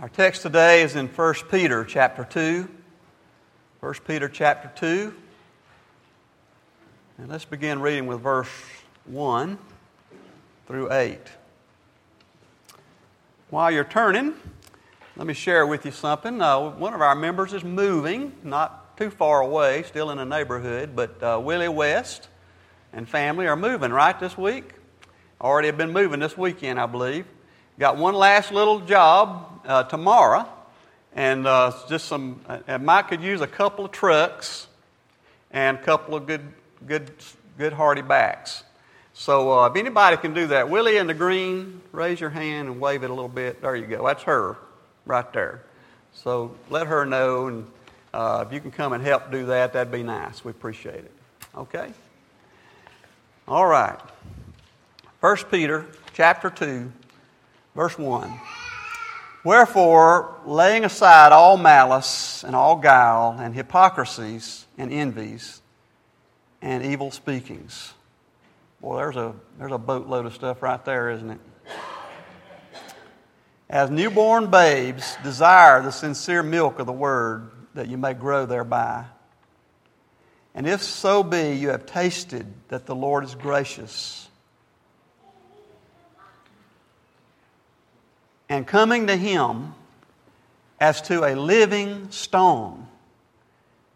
Our text today is in 1 Peter chapter 2. 1 Peter chapter 2. And let's begin reading with verse 1 through 8. While you're turning, let me share with you something. Uh, one of our members is moving, not too far away, still in the neighborhood, but uh, Willie West and family are moving right this week. Already have been moving this weekend, I believe. Got one last little job uh, tomorrow, and uh, just some. And Mike could use a couple of trucks and a couple of good, good, good hardy backs. So uh, if anybody can do that, Willie in the green, raise your hand and wave it a little bit. There you go. That's her, right there. So let her know, and uh, if you can come and help do that, that'd be nice. We appreciate it. Okay. All right. First Peter chapter two, verse one. Wherefore, laying aside all malice and all guile and hypocrisies and envies and evil speakings. Boy, there's a, there's a boatload of stuff right there, isn't it? As newborn babes, desire the sincere milk of the word that you may grow thereby. And if so be you have tasted that the Lord is gracious, and coming to him as to a living stone,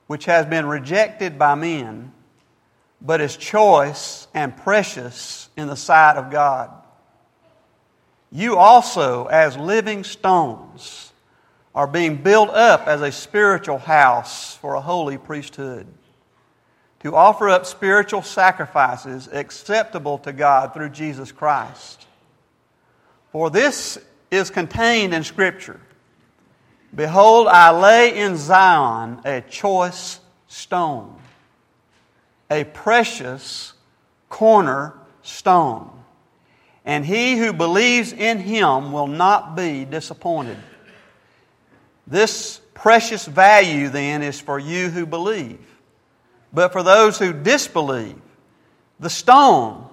which has been rejected by men, but is choice and precious in the sight of God. You also, as living stones, are being built up as a spiritual house for a holy priesthood to offer up spiritual sacrifices acceptable to God through Jesus Christ. For this is contained in Scripture Behold, I lay in Zion a choice stone, a precious corner stone. and he who believes in him will not be disappointed. This precious value, then, is for you who believe. But for those who disbelieve, the stone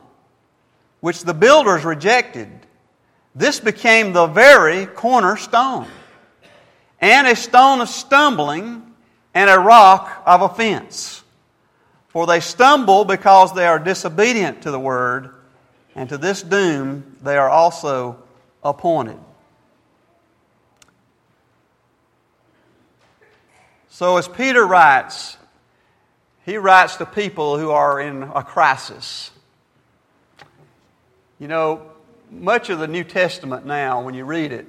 which the builders rejected, this became the very cornerstone, and a stone of stumbling, and a rock of offense. For they stumble because they are disobedient to the word, and to this doom they are also appointed. So, as Peter writes, he writes to people who are in a crisis. You know, much of the New Testament now, when you read it,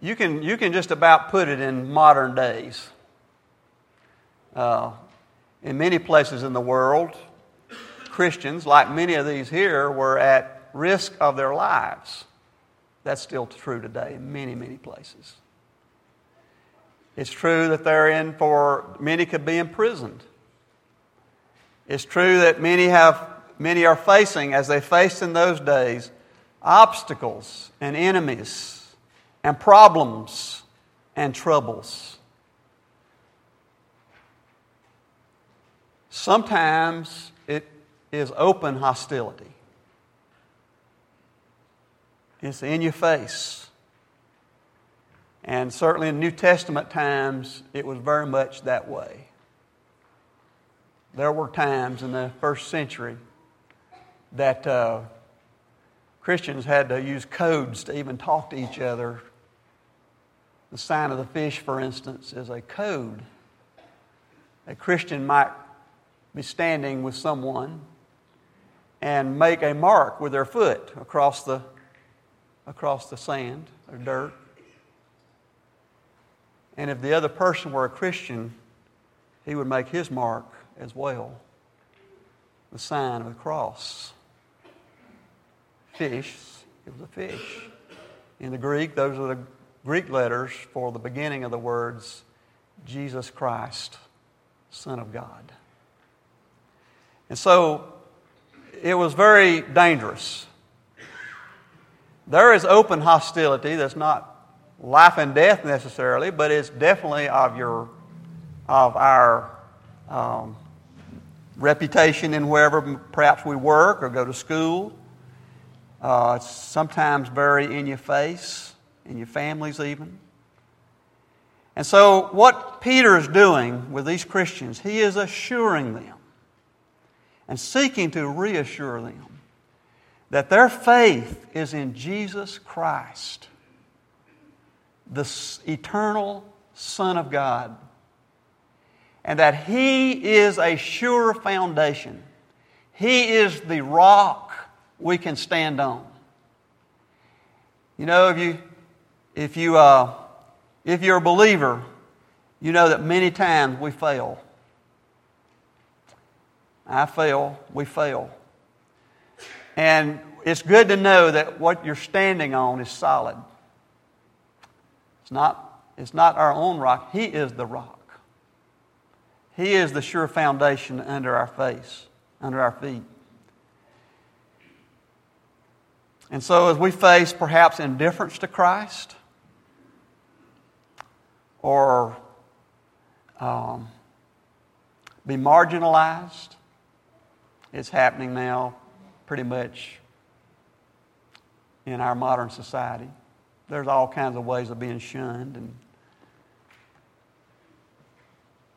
you can, you can just about put it in modern days. Uh, in many places in the world, Christians, like many of these here, were at risk of their lives. That's still true today in many, many places. It's true that they're in for, many could be imprisoned. It's true that many, have, many are facing, as they faced in those days, obstacles and enemies and problems and troubles. Sometimes it is open hostility. It's in your face. And certainly in New Testament times, it was very much that way. There were times in the first century that uh, Christians had to use codes to even talk to each other. The sign of the fish, for instance, is a code. A Christian might be standing with someone and make a mark with their foot across the, across the sand or dirt. And if the other person were a Christian, he would make his mark as well the sign of the cross fish. It was a fish. In the Greek, those are the Greek letters for the beginning of the words Jesus Christ, Son of God. And so it was very dangerous. There is open hostility that's not life and death necessarily, but it's definitely of your of our um, reputation in wherever perhaps we work or go to school. Uh, sometimes very in your face. in your families, even. And so, what Peter is doing with these Christians, he is assuring them and seeking to reassure them that their faith is in Jesus Christ, the eternal Son of God, and that He is a sure foundation. He is the rock we can stand on. You know, if you, if you, uh, if you're a believer, you know that many times we fail. I fail, we fail. And it's good to know that what you're standing on is solid. It's not, it's not our own rock, He is the rock. He is the sure foundation under our face, under our feet. And so, as we face perhaps indifference to Christ, or um, be marginalized. It's happening now pretty much in our modern society. There's all kinds of ways of being shunned and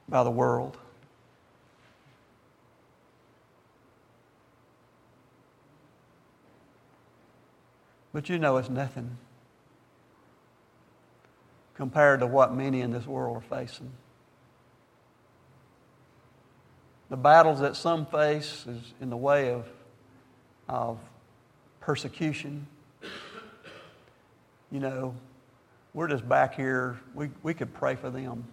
by the world. But you know it's nothing compared to what many in this world are facing. The battles that some face is in the way of, of persecution. You know, we're just back here. We, we could pray for them.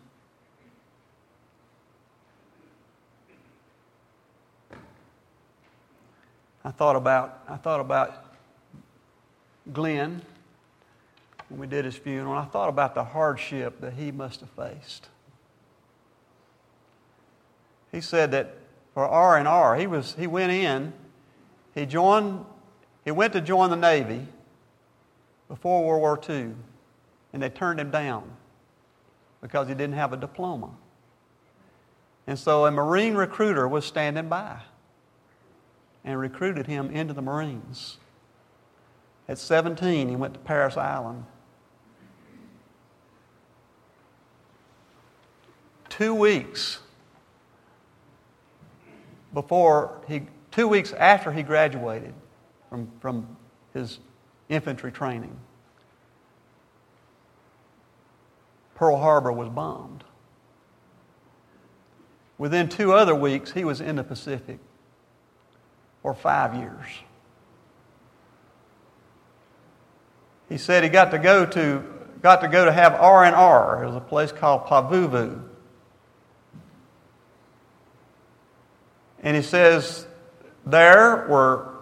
I thought about I thought about Glenn when we did his funeral, I thought about the hardship that he must have faced. He said that for R and R, he was he went in, he joined, he went to join the Navy before World War II, and they turned him down because he didn't have a diploma. And so a Marine recruiter was standing by and recruited him into the Marines. At 17, he went to Parris Island two weeks before he, two weeks after he graduated from, from his infantry training, Pearl Harbor was bombed. Within two other weeks, he was in the Pacific for five years. He said he got to go to got to go to have R and R. It was a place called Pavuvu. And he says there were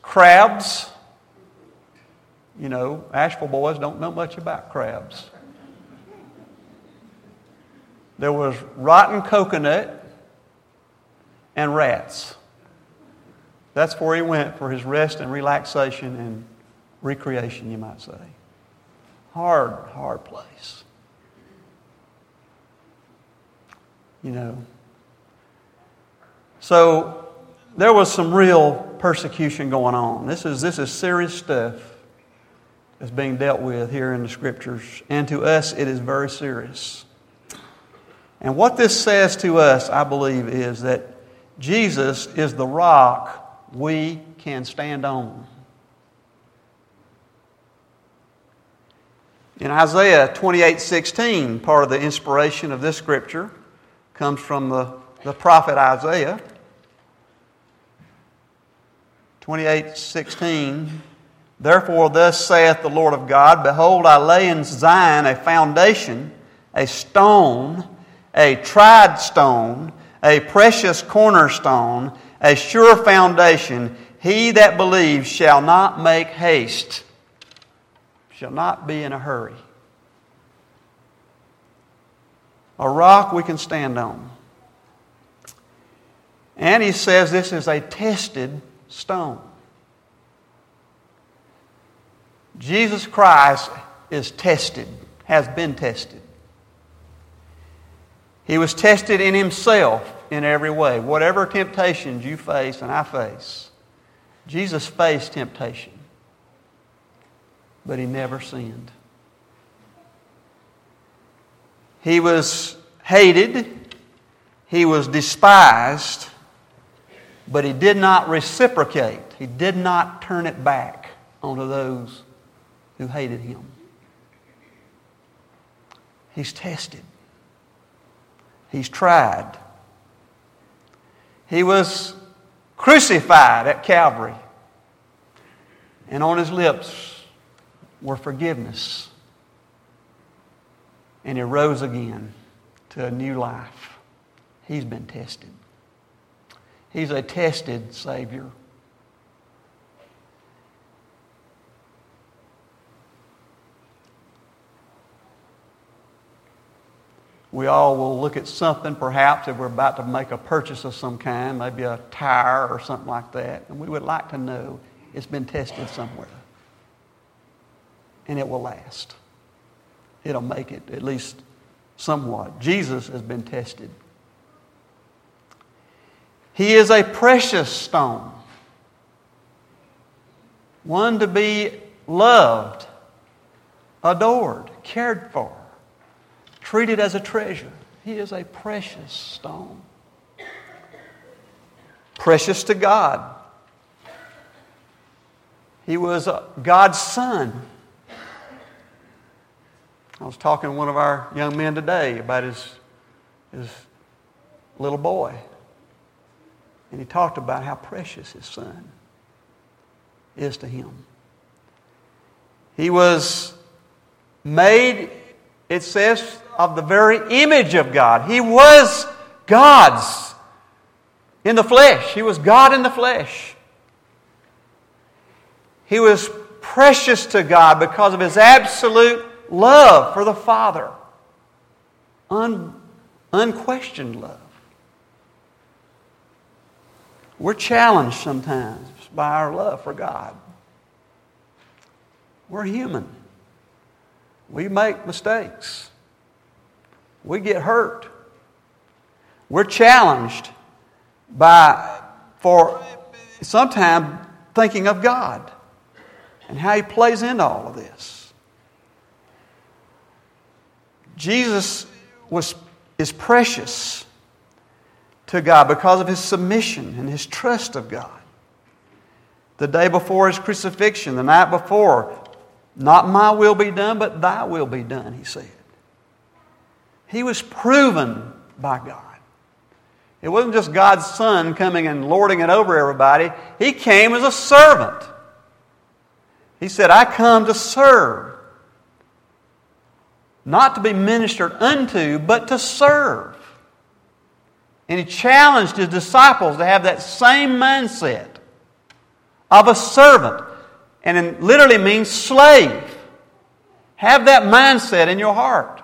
crabs. You know, Asheville boys don't know much about crabs. There was rotten coconut and rats. That's where he went for his rest and relaxation and recreation, you might say. Hard, hard place. You know, so there was some real persecution going on. This is, this is serious stuff that's being dealt with here in the scriptures. And to us, it is very serious. And what this says to us, I believe, is that Jesus is the rock we can stand on. In Isaiah 28 16, part of the inspiration of this scripture comes from the the prophet Isaiah. 28 16. Therefore, thus saith the Lord of God Behold, I lay in Zion a foundation, a stone, a tried stone, a precious cornerstone, a sure foundation. He that believes shall not make haste, shall not be in a hurry. A rock we can stand on. And he says this is a tested stone. Jesus Christ is tested, has been tested. He was tested in himself in every way. Whatever temptations you face and I face, Jesus faced temptation. But he never sinned. He was hated, he was despised, but he did not reciprocate. He did not turn it back onto those who hated him. He's tested. He's tried. He was crucified at Calvary. And on his lips were forgiveness. And he rose again to a new life. He's been tested. He's a tested Savior. We all will look at something, perhaps, if we're about to make a purchase of some kind, maybe a tire or something like that, and we would like to know it's been tested somewhere. And it will last. It'll make it, at least somewhat. Jesus has been tested. He is a precious stone, one to be loved, adored, cared for treated as a treasure. He is a precious stone. Precious to God. He was uh, God's son. I was talking to one of our young men today about his, his little boy. And he talked about how precious his son is to him. He was made, it says, of the very image of God. He was God's in the flesh. He was God in the flesh. He was precious to God because of his absolute love for the Father. Un, unquestioned love. We're challenged sometimes by our love for God. We're human. We make mistakes. We get hurt. We're challenged by, for sometimes thinking of God and how He plays into all of this. Jesus was, is precious to God because of His submission and His trust of God. The day before His crucifixion, the night before, not my will be done, but thy will be done, He said. He was proven by God. It wasn't just God's Son coming and lording it over everybody. He came as a servant. He said, I come to serve. Not to be ministered unto, but to serve. And he challenged his disciples to have that same mindset of a servant. And it literally means slave. Have that mindset in your heart.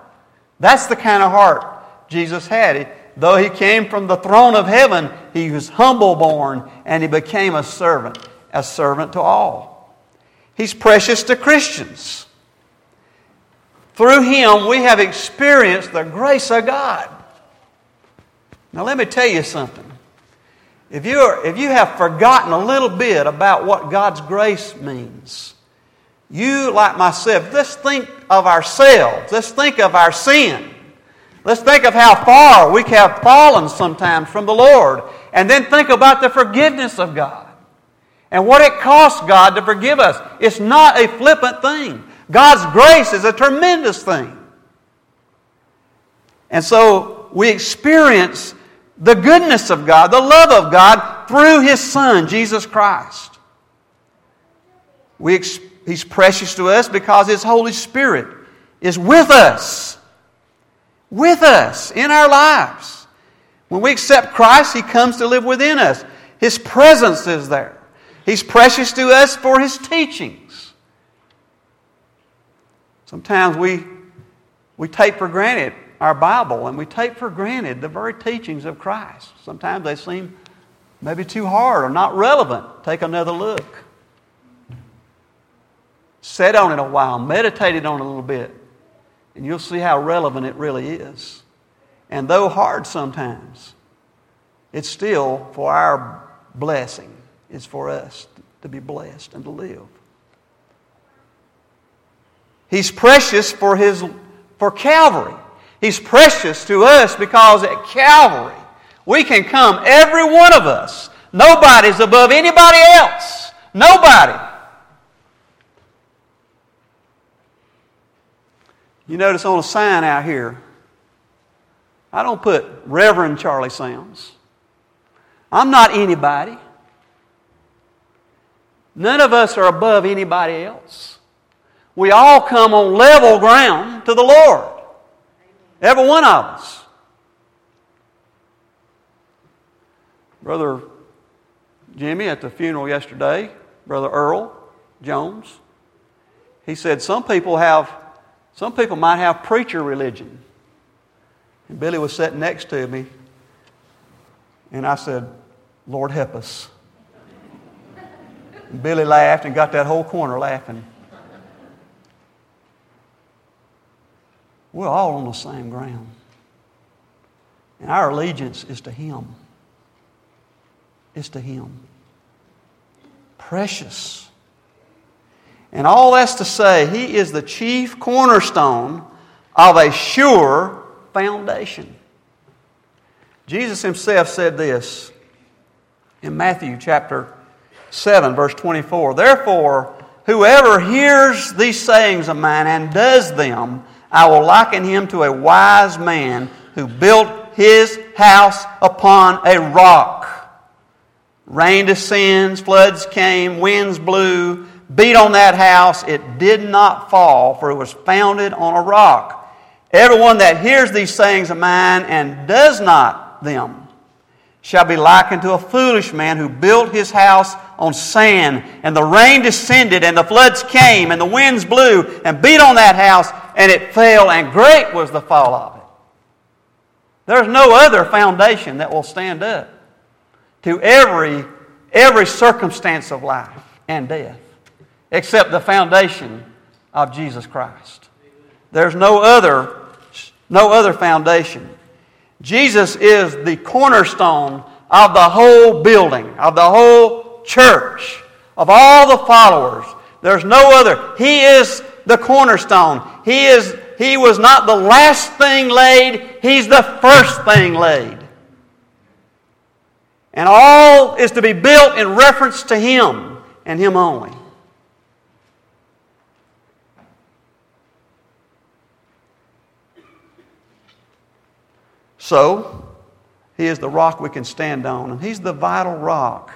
That's the kind of heart Jesus had. Though he came from the throne of heaven, he was humble born and he became a servant, a servant to all. He's precious to Christians. Through him, we have experienced the grace of God. Now, let me tell you something. If, you are, if you have forgotten a little bit about what God's grace means, you, like myself, let's think of ourselves. Let's think of our sin. Let's think of how far we have fallen sometimes from the Lord. And then think about the forgiveness of God and what it costs God to forgive us. It's not a flippant thing. God's grace is a tremendous thing. And so we experience the goodness of God, the love of God through His Son, Jesus Christ. We He's precious to us because His Holy Spirit is with us. With us in our lives. When we accept Christ, He comes to live within us. His presence is there. He's precious to us for His teachings. Sometimes we, we take for granted our Bible and we take for granted the very teachings of Christ. Sometimes they seem maybe too hard or not relevant. Take another look. Set on it a while, meditate on it a little bit, and you'll see how relevant it really is. And though hard sometimes, it's still for our blessing. It's for us to be blessed and to live. He's precious for, his, for Calvary. He's precious to us because at Calvary, we can come, every one of us. Nobody's above anybody else. Nobody. You notice on a sign out here, I don't put Reverend Charlie Sams. I'm not anybody. None of us are above anybody else. We all come on level ground to the Lord. Every one of us. Brother Jimmy at the funeral yesterday, Brother Earl Jones, he said some people have, some people might have preacher religion. And Billy was sitting next to me, and I said, Lord help us. And Billy laughed and got that whole corner laughing. We're all on the same ground. And our allegiance is to Him. It's to Him. Precious. And all that's to say, He is the chief cornerstone of a sure foundation. Jesus Himself said this in Matthew chapter 7, verse 24. Therefore, whoever hears these sayings of mine and does them, I will liken him to a wise man who built his house upon a rock. Rain descends, floods came, winds blew, beat on that house. It did not fall, for it was founded on a rock. Everyone that hears these sayings of mine and does not them shall be likened to a foolish man who built his house on sand, and the rain descended, and the floods came, and the winds blew and beat on that house, and it fell, and great was the fall of it. There's no other foundation that will stand up to every, every circumstance of life and death except the foundation of Jesus Christ. There's no other, no other foundation. Jesus is the cornerstone of the whole building, of the whole church, of all the followers. There's no other. He is the cornerstone. He, is, he was not the last thing laid, He's the first thing laid. And all is to be built in reference to Him and Him only. So, He is the rock we can stand on, and He's the vital rock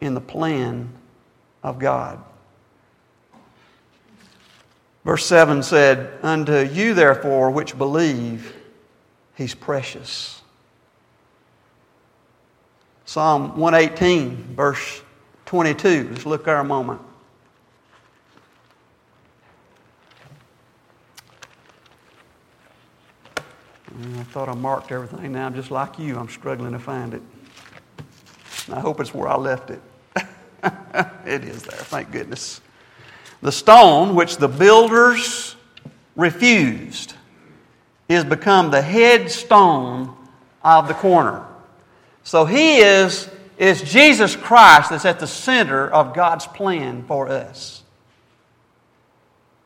in the plan of God. Verse 7 said, Unto you, therefore, which believe, He's precious. Psalm 118, verse 22. Let's look there a moment. I thought I marked everything. Now just like you. I'm struggling to find it. I hope it's where I left it. it is there, thank goodness. The stone which the builders refused is become the headstone of the corner. So he is, is Jesus Christ that's at the center of God's plan for us.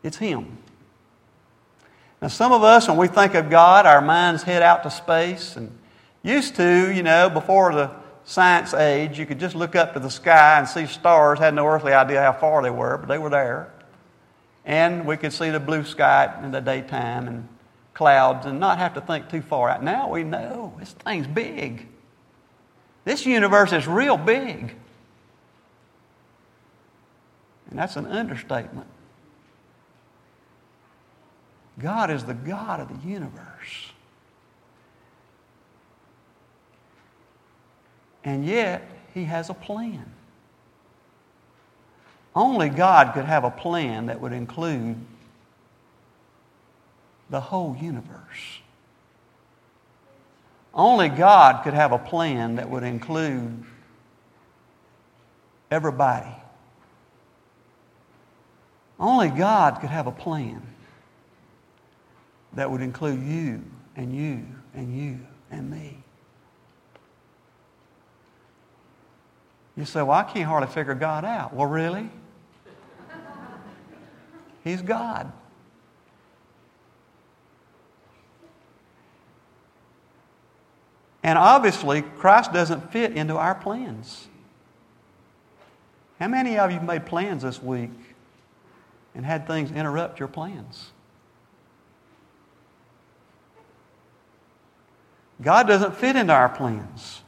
It's Him. Now, some of us, when we think of God, our minds head out to space. And used to, you know, before the science age, you could just look up to the sky and see stars, had no earthly idea how far they were, but they were there. And we could see the blue sky in the daytime and clouds and not have to think too far out. Now we know this thing's big. This universe is real big. And that's an understatement. God is the God of the universe. And yet, He has a plan. Only God could have a plan that would include the whole universe. Only God could have a plan that would include everybody. Only God could have a plan that would include you and you and you and me. You say, Well, I can't hardly figure God out. Well, really? He's God. And obviously, Christ doesn't fit into our plans. How many of you made plans this week and had things interrupt your plans? God doesn't fit into our plans.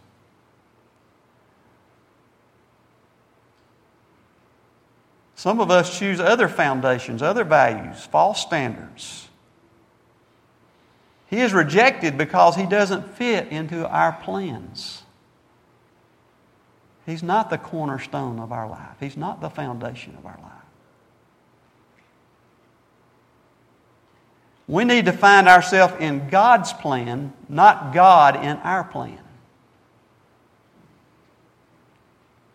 Some of us choose other foundations, other values, false standards. He is rejected because he doesn't fit into our plans. He's not the cornerstone of our life. He's not the foundation of our life. We need to find ourselves in God's plan, not God in our plan.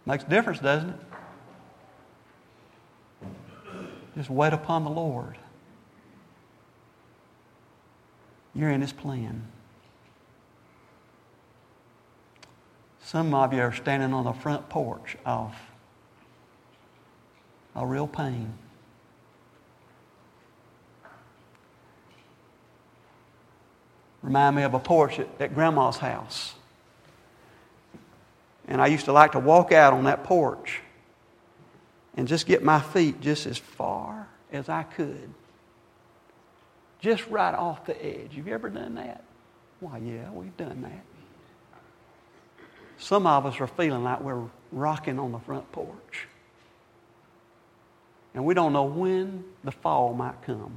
Makes a difference, doesn't it? Just wait upon the Lord. You're in His plan. Some of you are standing on the front porch of a real pain. Remind me of a porch at, at Grandma's house. And I used to like to walk out on that porch and just get my feet just as far as I could. Just right off the edge. Have you ever done that? Why, yeah, we've done that. Some of us are feeling like we're rocking on the front porch. And we don't know when the fall might come.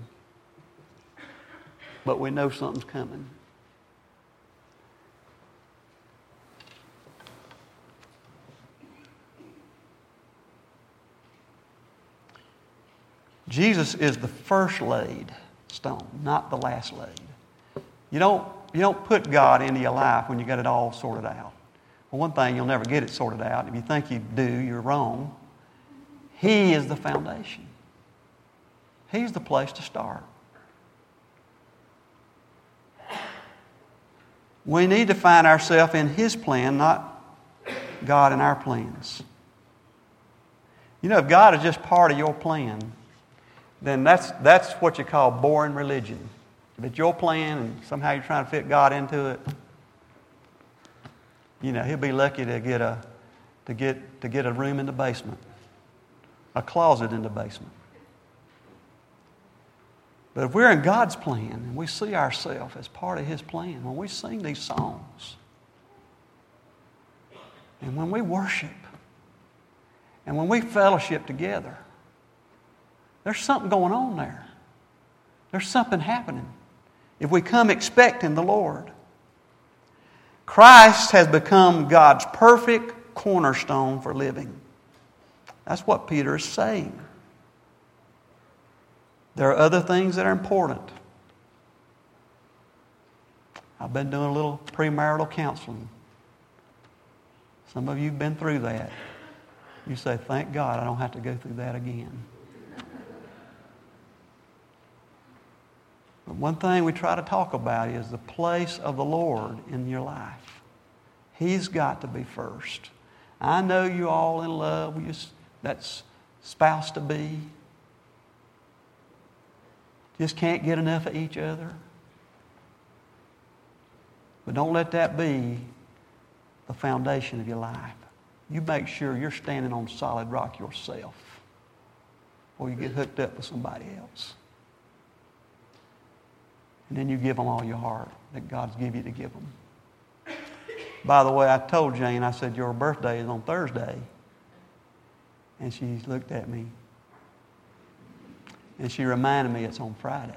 But we know something's coming. Jesus is the first laid stone, not the last laid. You don't, you don't put God into your life when you got it all sorted out. Well, one thing, you'll never get it sorted out. If you think you do, you're wrong. He is the foundation. He's the place to start. We need to find ourselves in His plan, not God in our plans. You know, if God is just part of your plan, then that's, that's what you call boring religion. If it's your plan and somehow you're trying to fit God into it, you know, he'll be lucky to get a, to get, to get a room in the basement, a closet in the basement. But if we're in God's plan and we see ourselves as part of His plan, when we sing these songs, and when we worship, and when we fellowship together, there's something going on there. There's something happening. If we come expecting the Lord, Christ has become God's perfect cornerstone for living. That's what Peter is saying. There are other things that are important. I've been doing a little premarital counseling. Some of you have been through that. You say, Thank God I don't have to go through that again. But one thing we try to talk about is the place of the Lord in your life. He's got to be first. I know you're all in love with your, that spouse to be. Just can't get enough of each other. But don't let that be the foundation of your life. You make sure you're standing on solid rock yourself before you get hooked up with somebody else. And then you give them all your heart that God's give you to give them. By the way, I told Jane, I said, Your birthday is on Thursday. And she looked at me. And she reminded me it's on Friday.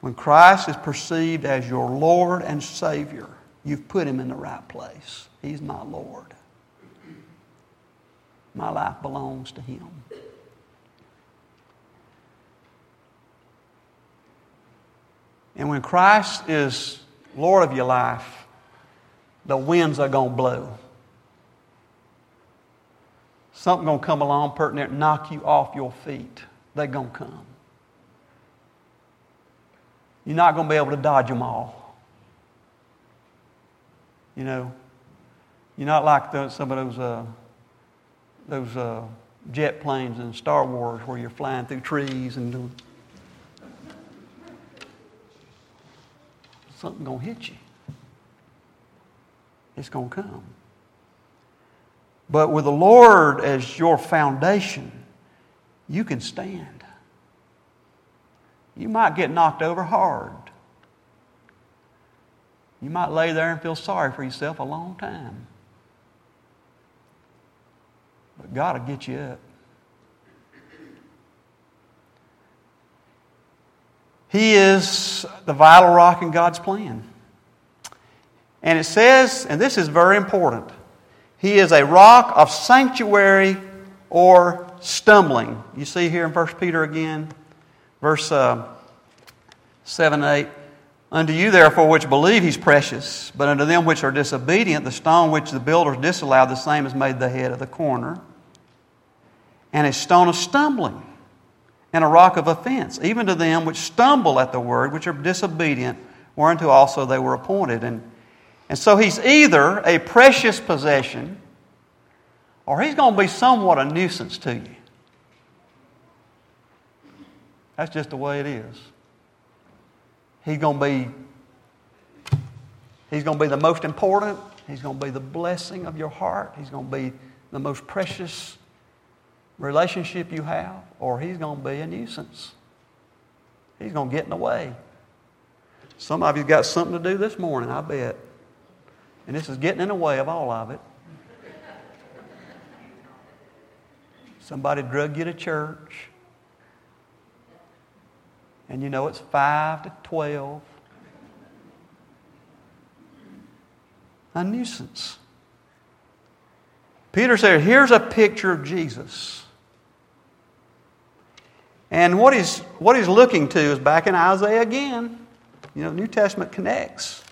when Christ is perceived as your Lord and Savior, you've put him in the right place. He's my Lord. My life belongs to Him. And when Christ is Lord of your life, the winds are going to blow. Something going to come along pertinent knock you off your feet. They're going to come. You're not going to be able to dodge them all. You know, you're not like the, some of those uh, those uh, jet planes in Star Wars where you're flying through trees and doing. Something gonna hit you. It's gonna come. But with the Lord as your foundation, you can stand. You might get knocked over hard. You might lay there and feel sorry for yourself a long time. But God will get you up. He is the vital rock in God's plan. And it says, and this is very important, He is a rock of sanctuary or stumbling. You see here in 1 Peter again, verse uh, 7 8. Unto you, therefore, which believe, he's precious, but unto them which are disobedient, the stone which the builders disallowed, the same is made the head of the corner, and a stone of stumbling, and a rock of offense, even to them which stumble at the word, which are disobedient, whereunto also they were appointed. And, and so he's either a precious possession, or he's going to be somewhat a nuisance to you. That's just the way it is. He's going to be He's going to be the most important. He's going to be the blessing of your heart. He's going to be the most precious relationship you have, or he's going to be a nuisance. He's going to get in the way. Some of you got something to do this morning, I bet. And this is getting in the way of all of it. Somebody drug you to church and you know it's 5 to 12. A nuisance. Peter said, Here's a picture of Jesus. And what he's, what he's looking to is back in Isaiah again. You know, New Testament connects.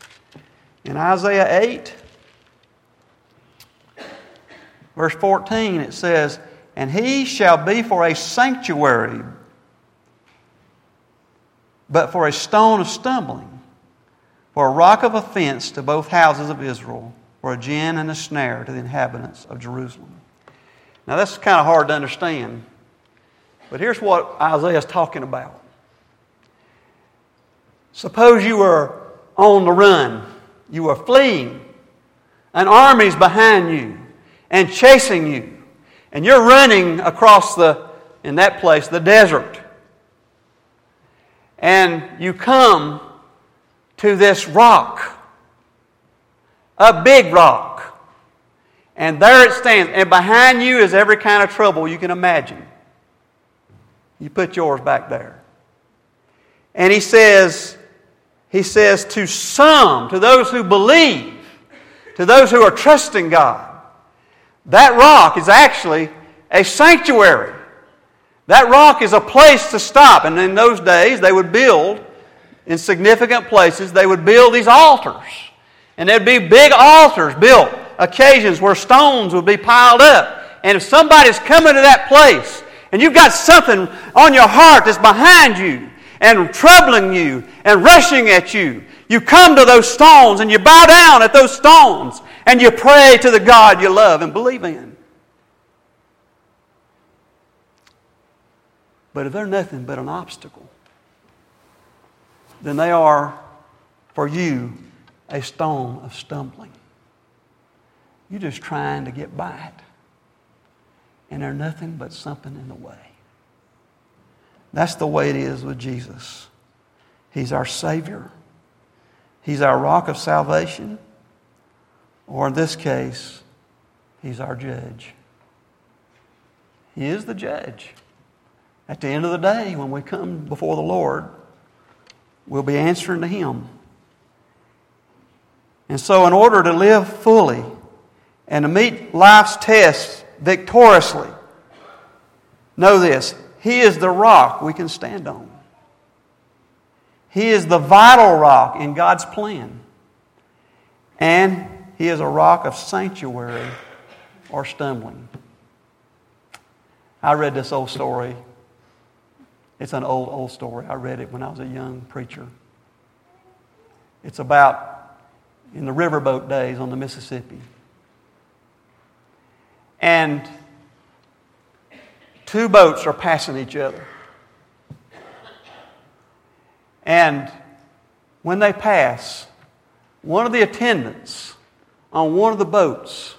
In Isaiah 8, verse 14, it says, And he shall be for a sanctuary but for a stone of stumbling, for a rock of offense to both houses of Israel, for a gin and a snare to the inhabitants of Jerusalem. Now, that's kind of hard to understand, but here's what Isaiah is talking about. Suppose you were on the run, you were fleeing, an army's behind you and chasing you, and you're running across the, in that place, the desert and you come to this rock, a big rock. And there it stands. And behind you is every kind of trouble you can imagine. You put yours back there. And he says, he says to some, to those who believe, to those who are trusting God, that rock is actually a sanctuary. That rock is a place to stop. And in those days, they would build in significant places, they would build these altars. And there'd be big altars built, occasions where stones would be piled up. And if somebody's coming to that place and you've got something on your heart that's behind you and troubling you and rushing at you, you come to those stones and you bow down at those stones and you pray to the God you love and believe in. But if they're nothing but an obstacle, then they are for you a stone of stumbling. You're just trying to get by it. And they're nothing but something in the way. That's the way it is with Jesus. He's our Savior, He's our rock of salvation, or in this case, He's our judge. He is the judge. At the end of the day, when we come before the Lord, we'll be answering to Him. And so, in order to live fully and to meet life's tests victoriously, know this He is the rock we can stand on. He is the vital rock in God's plan. And He is a rock of sanctuary or stumbling. I read this old story it's an old, old story. I read it when I was a young preacher. It's about in the riverboat days on the Mississippi. And two boats are passing each other. And when they pass, one of the attendants on one of the boats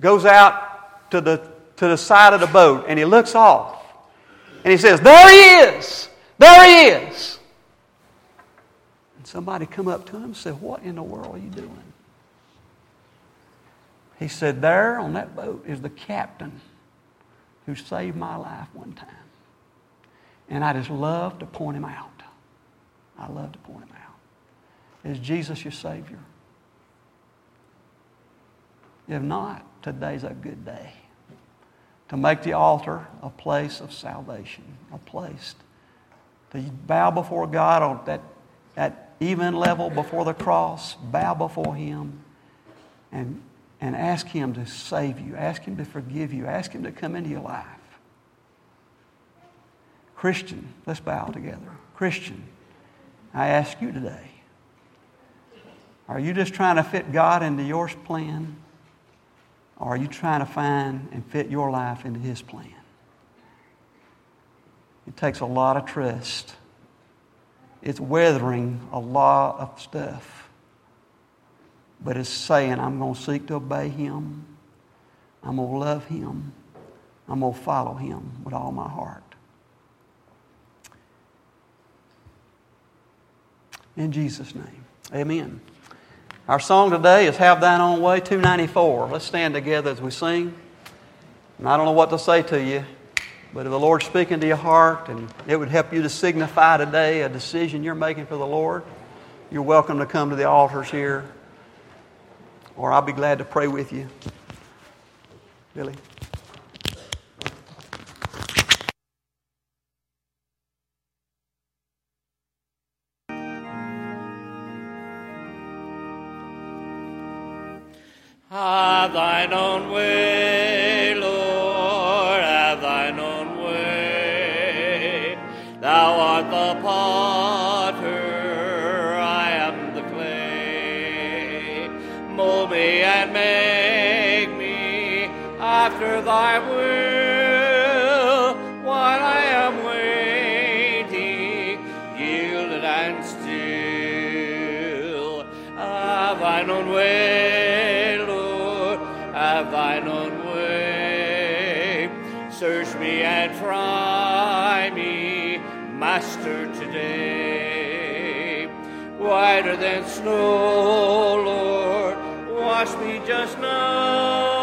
goes out to the, to the side of the boat and he looks off and he says, There he is! There he is! And somebody come up to him and said, What in the world are you doing? He said, There on that boat is the captain who saved my life one time. And I just love to point him out. I love to point him out. Is Jesus your Savior? If not, today's a good day to make the altar a place of salvation, a place to bow before God on that, that even level before the cross, bow before Him, and, and ask Him to save you, ask Him to forgive you, ask Him to come into your life. Christian, let's bow together. Christian, I ask you today are you just trying to fit God into your plan? Or are you trying to find and fit your life into His plan? It takes a lot of trust. It's weathering a lot of stuff. But it's saying, I'm going to seek to obey Him. I'm going to love Him. I'm going to follow Him with all my heart. In Jesus' name, amen. Our song today is Have Thine Own Way, 294. Let's stand together as we sing. And I don't know what to say to you, but if the Lord's speaking to your heart and it would help you to signify today a decision you're making for the Lord, you're welcome to come to the altars here, or I'll be glad to pray with you. Billy? Thine own way, Lord, have thine own way. Search me and try me, Master, today. Whiter than snow, Lord, wash me just now.